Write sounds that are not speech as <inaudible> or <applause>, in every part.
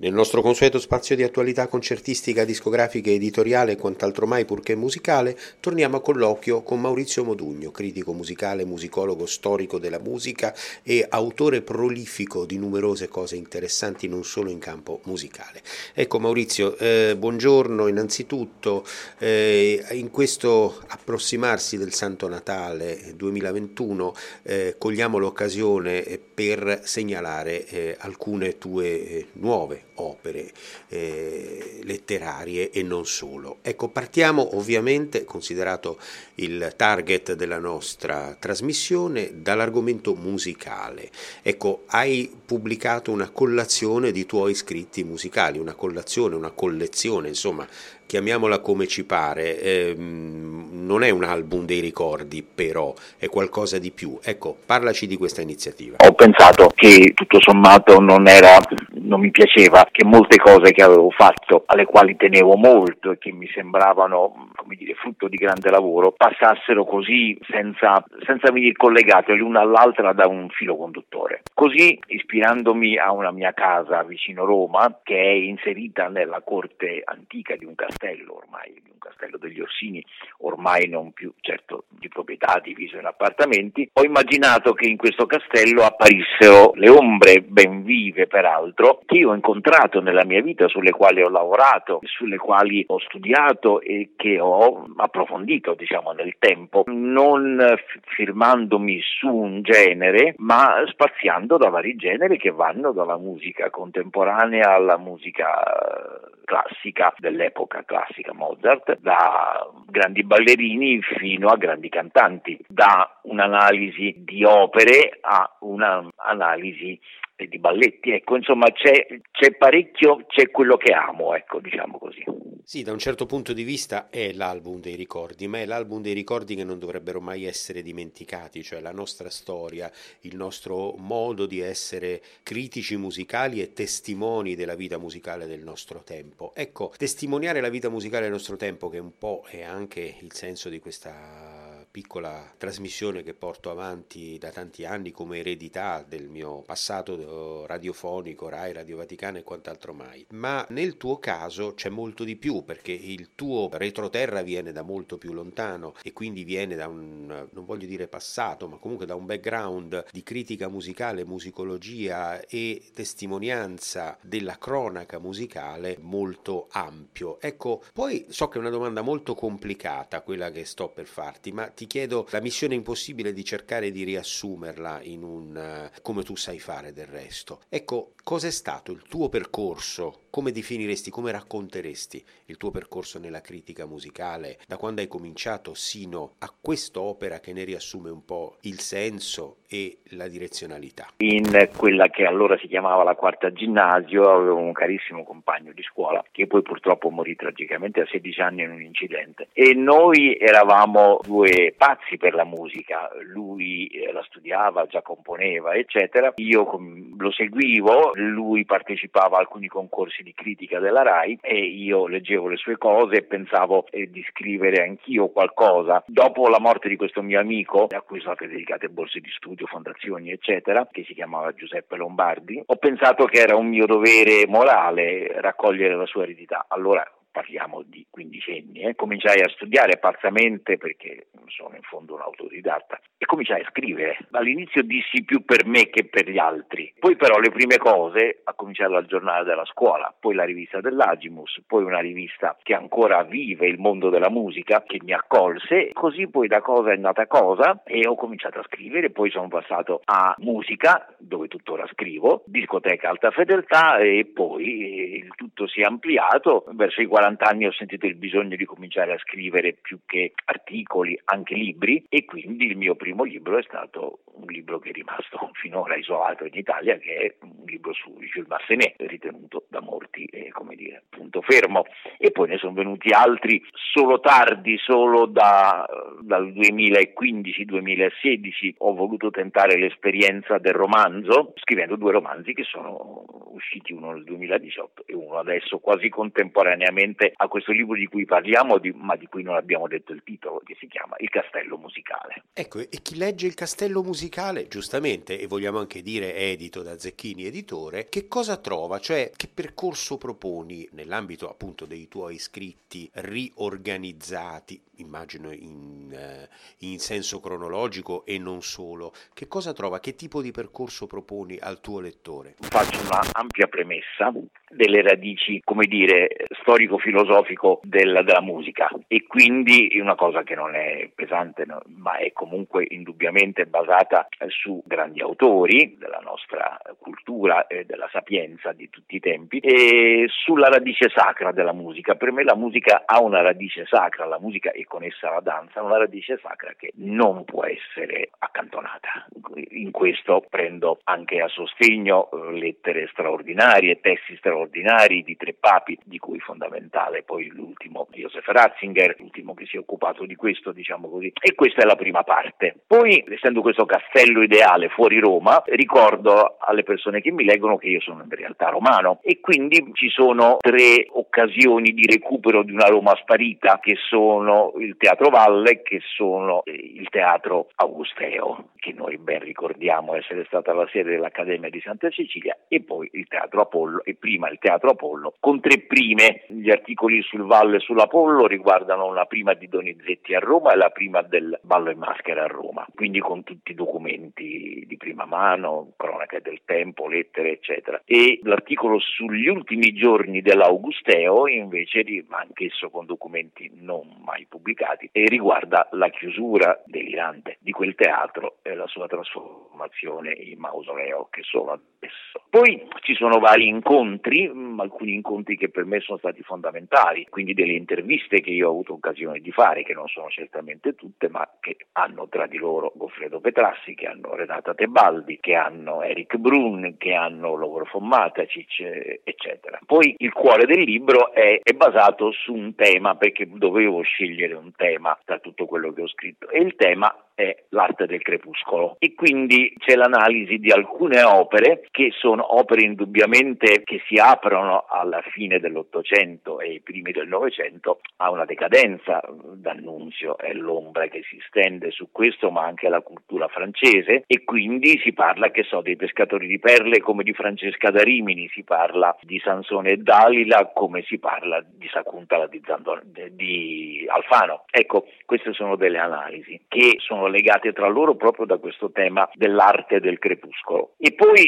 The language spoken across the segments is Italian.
Nel nostro consueto spazio di attualità concertistica, discografica, editoriale e quant'altro mai purché musicale, torniamo a colloquio con Maurizio Modugno, critico musicale, musicologo storico della musica e autore prolifico di numerose cose interessanti non solo in campo musicale. Ecco Maurizio, eh, buongiorno innanzitutto, eh, in questo approssimarsi del Santo Natale 2021 eh, cogliamo l'occasione per segnalare eh, alcune tue eh, nuove opere eh, letterarie e non solo. Ecco, partiamo ovviamente, considerato il target della nostra trasmissione, dall'argomento musicale. Ecco, hai pubblicato una collazione di tuoi scritti musicali, una collazione, una collezione, insomma, chiamiamola come ci pare, ehm, non è un album dei ricordi, però è qualcosa di più. Ecco, parlaci di questa iniziativa. Ho pensato che tutto sommato non era non mi piaceva che molte cose che avevo fatto, alle quali tenevo molto e che mi sembravano, come dire, frutto di grande lavoro, passassero così senza, senza venire collegate l'una all'altra da un filo conduttore. Così, ispirandomi a una mia casa vicino Roma, che è inserita nella corte antica di un castello ormai, di un castello degli Orsini, ormai non più certo di proprietà diviso in appartamenti, ho immaginato che in questo castello apparissero le ombre ben vive peraltro che io ho incontrato nella mia vita, sulle quali ho lavorato, sulle quali ho studiato e che ho approfondito, diciamo, nel tempo, non firmandomi su un genere, ma spaziando da vari generi che vanno dalla musica contemporanea alla musica classica dell'epoca classica Mozart, da grandi ballerini fino a grandi cantanti, da un'analisi di opere a un'analisi di balletti, ecco, insomma c'è, c'è, parecchio, c'è quello che amo, ecco, diciamo così. Sì, da un certo punto di vista è l'album dei ricordi, ma è l'album dei ricordi che non dovrebbero mai essere dimenticati, cioè la nostra storia, il nostro modo di essere critici musicali e testimoni della vita musicale del nostro tempo. Ecco, testimoniare la vita musicale del nostro tempo, che un po' è anche il senso di questa piccola trasmissione che porto avanti da tanti anni come eredità del mio passato radiofonico, Rai, Radio Vaticano e quant'altro mai. Ma nel tuo caso c'è molto di più perché il tuo retroterra viene da molto più lontano e quindi viene da un, non voglio dire passato, ma comunque da un background di critica musicale, musicologia e testimonianza della cronaca musicale molto ampio. Ecco, poi so che è una domanda molto complicata quella che sto per farti, ma ti chiedo la missione impossibile di cercare di riassumerla in un uh, come tu sai fare del resto. Ecco, cos'è stato il tuo percorso? Come definiresti, come racconteresti il tuo percorso nella critica musicale da quando hai cominciato sino a quest'opera che ne riassume un po' il senso e la direzionalità? In quella che allora si chiamava la quarta ginnasio avevo un carissimo compagno di scuola che poi purtroppo morì tragicamente a 16 anni in un incidente e noi eravamo due pazzi per la musica, lui eh, la studiava, già componeva, eccetera. Io lo seguivo, lui partecipava a alcuni concorsi di critica della RAI e io leggevo le sue cose e pensavo eh, di scrivere anch'io qualcosa. Dopo la morte di questo mio amico, a cui sono state dedicate borse di studio, fondazioni, eccetera, che si chiamava Giuseppe Lombardi, ho pensato che era un mio dovere morale raccogliere la sua eredità. Allora parliamo di quindicenni, eh, cominciai a studiare parzamente perché sono in fondo un autodidatta e cominciai a scrivere. All'inizio dissi più per me che per gli altri, poi però le prime cose, a cominciare dal giornale della scuola, poi la rivista dell'Agimus, poi una rivista che ancora vive il mondo della musica, che mi accolse, così poi da cosa è nata cosa e ho cominciato a scrivere, poi sono passato a musica, dove tuttora scrivo, discoteca alta fedeltà e poi il tutto si è ampliato verso i 40 40 anni ho sentito il bisogno di cominciare a scrivere più che articoli, anche libri e quindi il mio primo libro è stato un libro che è rimasto <laughs> finora isolato in Italia che è un libro su Jules Massenet ritenuto da molti eh, come dire punto fermo. E poi ne sono venuti altri solo tardi, solo da, dal 2015-2016 ho voluto tentare l'esperienza del romanzo scrivendo due romanzi che sono usciti uno nel 2018 e uno adesso quasi contemporaneamente esattamente a questo libro di cui parliamo, di, ma di cui non abbiamo detto il titolo, che si chiama Il Castello Musicale. Ecco, e chi legge Il Castello Musicale, giustamente, e vogliamo anche dire edito da Zecchini Editore, che cosa trova? Cioè, che percorso proponi nell'ambito appunto dei tuoi scritti riorganizzati, immagino in, eh, in senso cronologico e non solo? Che cosa trova? Che tipo di percorso proponi al tuo lettore? Faccio una ampia premessa delle radici, come dire, storico-filosofico della, della, musica e quindi una cosa che non è pesante ma è comunque indubbiamente basata su grandi autori della nostra cultura e della sapienza di tutti i tempi e sulla radice sacra della musica. Per me la musica ha una radice sacra, la musica e con essa la danza, una radice sacra che non può essere accantonata. In questo prendo anche a sostegno eh, lettere straordinarie, testi straordinari di tre papi, di cui fondamentale poi l'ultimo Joseph Ratzinger, l'ultimo che si è occupato di questo, diciamo così. E questa è la prima parte. Poi, essendo questo castello ideale fuori Roma, ricordo alle persone che mi leggono che io sono in realtà romano e quindi ci sono tre occasioni di recupero di una Roma sparita che sono il Teatro Valle, che sono il Teatro Augusteo, che noi ben ricordiamo essere stata la sede dell'Accademia di Santa Cecilia, e poi il Teatro Apollo, e prima il Teatro Apollo, con tre prime. Gli articoli sul Valle e sull'Apollo riguardano la prima di Donizetti a Roma e la prima del Ballo in Maschera a Roma, quindi con tutti i documenti di prima mano, cronache del tempo, lettere, eccetera. E l'articolo sugli ultimi giorni dell'Augusteo, invece, anch'esso con documenti non mai pubblicati, e riguarda la chiusura delirante di quel teatro e la sua trasformazione in mausoleo che sono adesso. Poi ci sono vari incontri, mm, alcuni incontri che per me sono stati fondamentali, quindi delle interviste che io ho avuto occasione di fare, che non sono certamente tutte, ma che hanno tra di loro Goffredo Petrassi, che hanno Renata Tebaldi, che hanno Eric Brun, che hanno Lauro Fommatacic, eccetera. Poi il cuore del libro è, è basato su un tema, perché dovevo scegliere un tema tra tutto quello che ho scritto, e il tema è l'arte del crepuscolo e quindi c'è l'analisi di alcune opere che sono opere indubbiamente che si aprono alla fine dell'Ottocento e ai primi del Novecento a una decadenza. D'Annunzio è l'ombra che si stende su questo ma anche alla cultura francese e quindi si parla che so dei pescatori di perle come di Francesca da Rimini, si parla di Sansone e Dalila come si parla di Sacuntala di, Zandon, di Alfano. Ecco, queste sono delle analisi che sono legate tra loro proprio da questo tema dell'arte del crepuscolo. E poi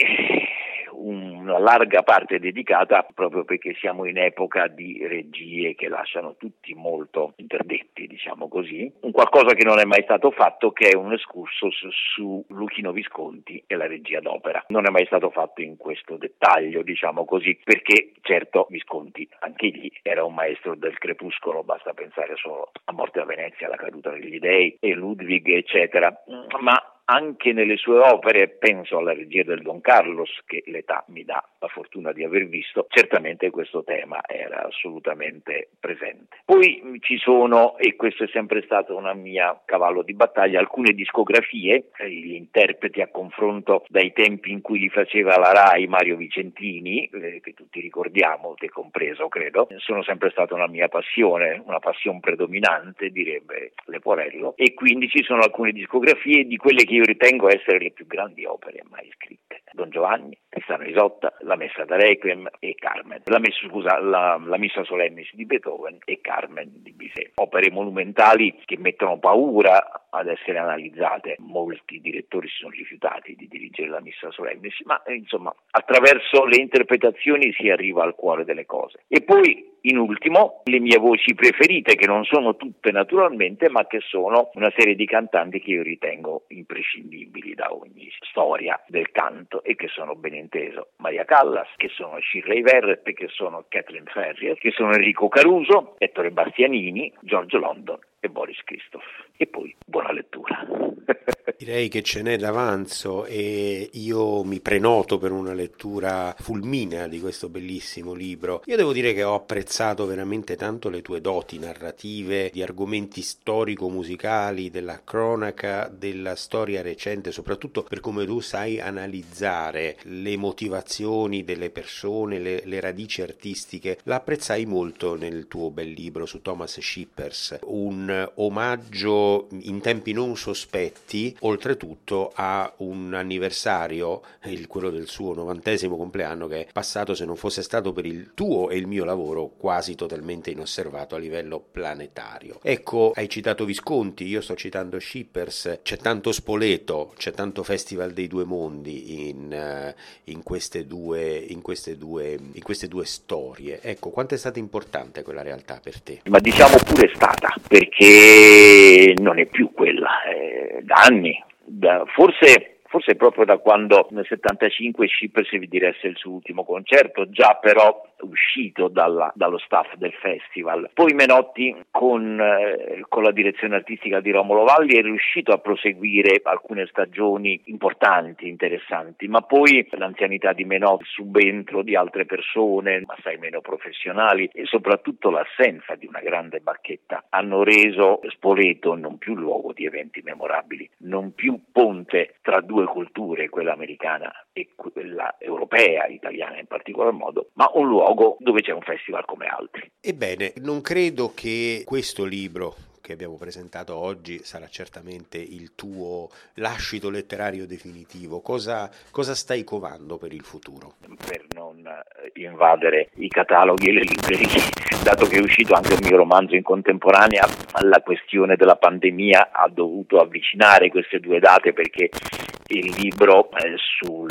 una larga parte dedicata proprio perché siamo in epoca di regie che lasciano tutti molto interdetti, diciamo così, un qualcosa che non è mai stato fatto che è un excursus su Luchino Visconti e la regia d'opera. Non è mai stato fatto in questo dettaglio, diciamo così, perché certo Visconti anche lì era un maestro del crepuscolo, basta pensare solo a Morte a Venezia, alla caduta degli dei e Ludwig, eccetera, ma anche nelle sue opere, penso alla regia del Don Carlos, che l'età mi dà la fortuna di aver visto, certamente questo tema era assolutamente presente. Poi ci sono, e questo è sempre stato una mia cavallo di battaglia, alcune discografie, eh, gli interpreti a confronto dai tempi in cui li faceva la RAI Mario Vicentini, eh, che tutti ricordiamo, te compreso credo, sono sempre stata una mia passione, una passione predominante, direbbe Leporello, e quindi ci sono alcune discografie di quelle che io ritengo essere le più grandi opere mai scritte. Don Giovanni, Tristano Isotta, la Messa da Requiem e Carmen. La, messa, scusa, la, la Missa Solennis di Beethoven e Carmen di Bizet. Opere monumentali che mettono paura ad essere analizzate. Molti direttori si sono rifiutati di dirigere la Missa Solennis, ma eh, insomma attraverso le interpretazioni si arriva al cuore delle cose. E poi in ultimo, le mie voci preferite, che non sono tutte naturalmente, ma che sono una serie di cantanti che io ritengo imprescindibili da ogni storia del canto e che sono ben inteso Maria Callas, che sono Shirley Verrett, che sono Kathleen Ferrier, che sono Enrico Caruso, Ettore Bastianini, Giorgio London e Boris Christoph. E poi buona lettura. <laughs> Direi che ce n'è d'avanzo e io mi prenoto per una lettura fulminea di questo bellissimo libro. Io devo dire che ho apprezzato veramente tanto le tue doti narrative, di argomenti storico-musicali, della cronaca, della storia recente, soprattutto per come tu sai analizzare le motivazioni delle persone, le, le radici artistiche. L'apprezzai molto nel tuo bel libro su Thomas Shippers, un omaggio in tempi non sospetti oltretutto ha un anniversario, quello del suo novantesimo compleanno, che è passato, se non fosse stato per il tuo e il mio lavoro, quasi totalmente inosservato a livello planetario. Ecco, hai citato Visconti, io sto citando Shippers, c'è tanto Spoleto, c'è tanto Festival dei Due Mondi in, eh, in, queste, due, in, queste, due, in queste due storie. Ecco, quanto è stata importante quella realtà per te? Ma diciamo pure stata, perché non è più quella, eh, da anni da, forse forse proprio da quando nel 75 Schipper si diresse il suo ultimo concerto, già però uscito dalla, dallo staff del festival. Poi Menotti con, eh, con, la direzione artistica di Romolo Valli è riuscito a proseguire alcune stagioni importanti, interessanti, ma poi l'anzianità di Menotti, il subentro di altre persone, assai meno professionali e soprattutto l'assenza di una grande bacchetta hanno reso Spoleto non più luogo di eventi memorabili, non più ponte tra due culture, quella americana e quella europea, italiana in particolar modo, ma un luogo dove c'è un festival come altri. Ebbene, non credo che questo libro che abbiamo presentato oggi sarà certamente il tuo lascito letterario definitivo. Cosa, cosa stai covando per il futuro? Per non eh, invadere i cataloghi e le librerie, <laughs> dato che è uscito anche un mio romanzo in contemporanea, la questione della pandemia ha dovuto avvicinare queste due date perché il libro eh, sul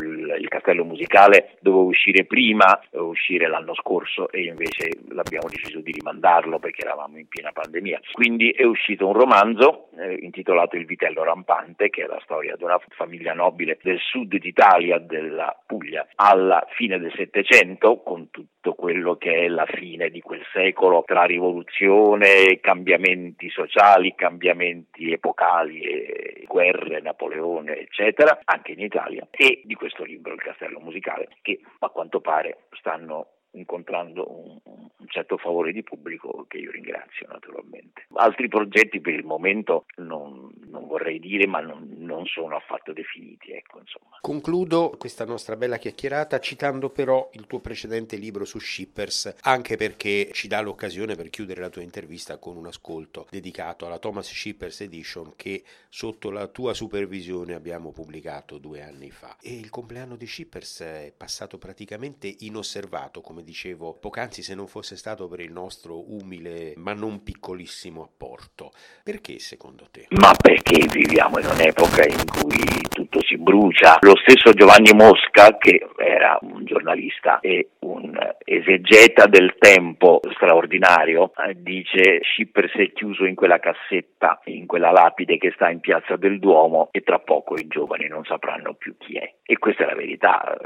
castello musicale doveva uscire prima, doveva uscire l'anno scorso e invece l'abbiamo deciso di rimandarlo perché eravamo in piena pandemia. Quindi è uscito un romanzo eh, intitolato Il vitello rampante, che è la storia di una famiglia nobile del sud d'Italia, della Puglia, alla fine del Settecento, con tutto quello che è la fine di quel secolo tra rivoluzione, cambiamenti sociali, cambiamenti epocali, guerre, Napoleone, eccetera anche in Italia, e di questo libro, Il Castello Musicale, che a quanto pare stanno incontrando un, un, certo favore di pubblico che io ringrazio naturalmente. Altri progetti per il momento non, non vorrei dire, ma non, non sono affatto definiti. Ecco, Concludo questa nostra bella chiacchierata citando però il tuo precedente libro su Shippers, anche perché ci dà l'occasione per chiudere la tua intervista con un ascolto dedicato alla Thomas Shippers Edition che sotto la tua supervisione abbiamo pubblicato due anni fa. E il compleanno di Shippers è passato praticamente inosservato come come dicevo poc'anzi, se non fosse stato per il nostro umile ma non piccolissimo apporto. Perché secondo te? Ma perché viviamo in un'epoca in cui tutto si brucia. Lo stesso Giovanni Mosca, che era un giornalista e un esegeta del tempo straordinario, eh, dice Schipper si è chiuso in quella cassetta, in quella lapide che sta in piazza del Duomo e tra poco i giovani non sapranno più chi è. E questa è la verità.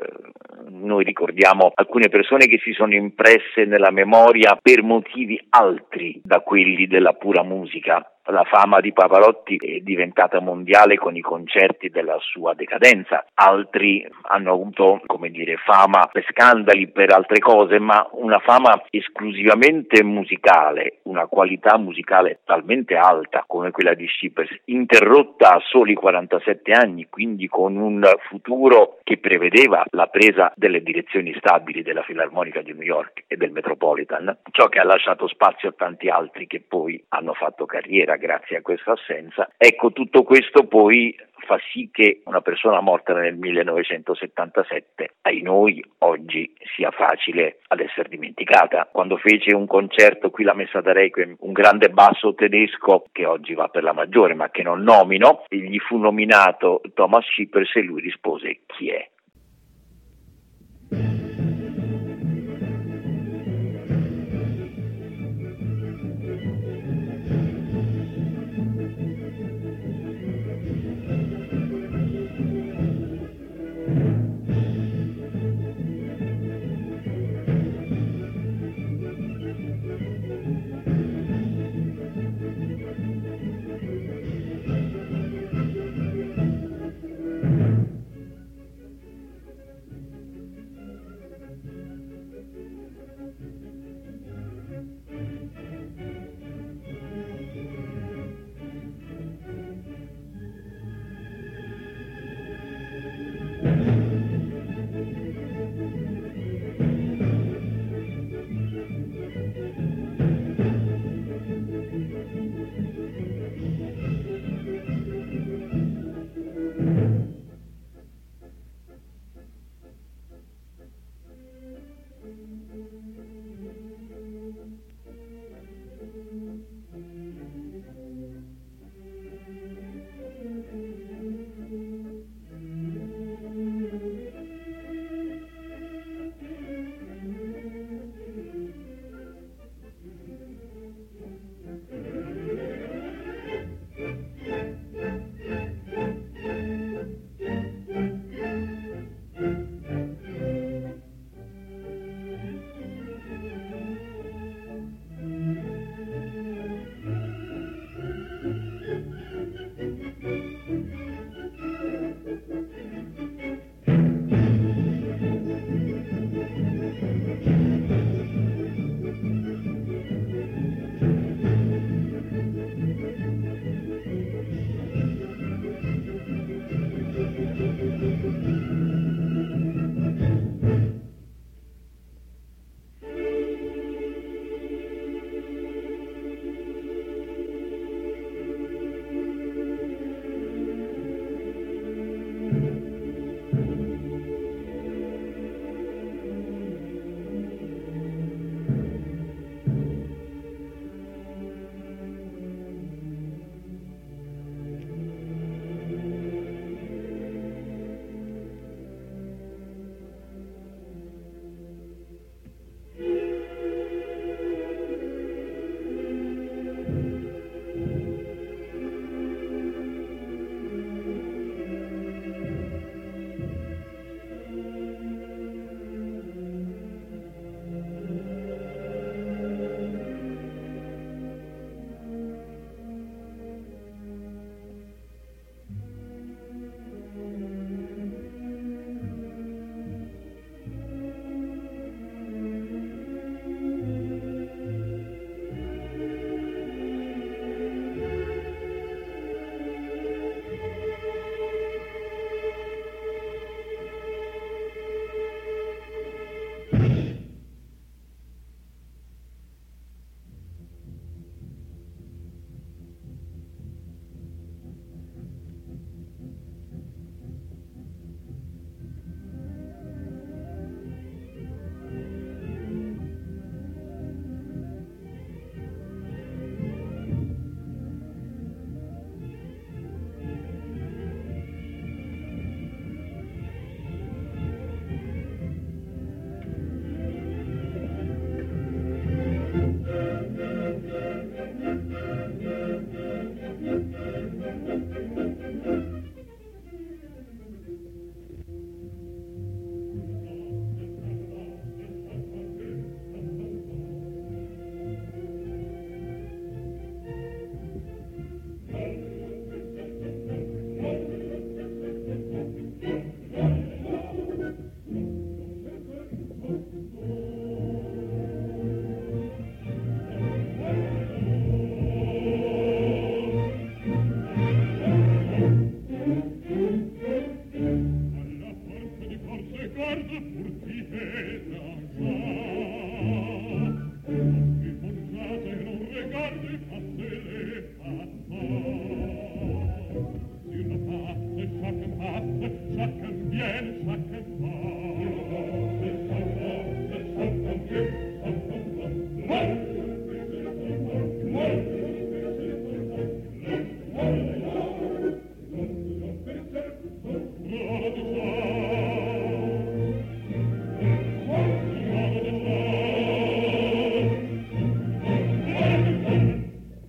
Noi ricordiamo alcune persone che si sono impresse nella memoria per motivi altri da quelli della pura musica la fama di Pavarotti è diventata mondiale con i concerti della sua decadenza, altri hanno avuto, come dire, fama per scandali, per altre cose, ma una fama esclusivamente musicale, una qualità musicale talmente alta come quella di Schippers, interrotta a soli 47 anni, quindi con un futuro che prevedeva la presa delle direzioni stabili della Filarmonica di New York e del Metropolitan, ciò che ha lasciato spazio a tanti altri che poi hanno fatto carriera grazie a questa assenza. Ecco, tutto questo poi fa sì che una persona morta nel 1977, ai noi, oggi sia facile ad essere dimenticata. Quando fece un concerto qui la Messa da Requiem, un grande basso tedesco che oggi va per la maggiore ma che non nomino, gli fu nominato Thomas Schippers e lui rispose chi è?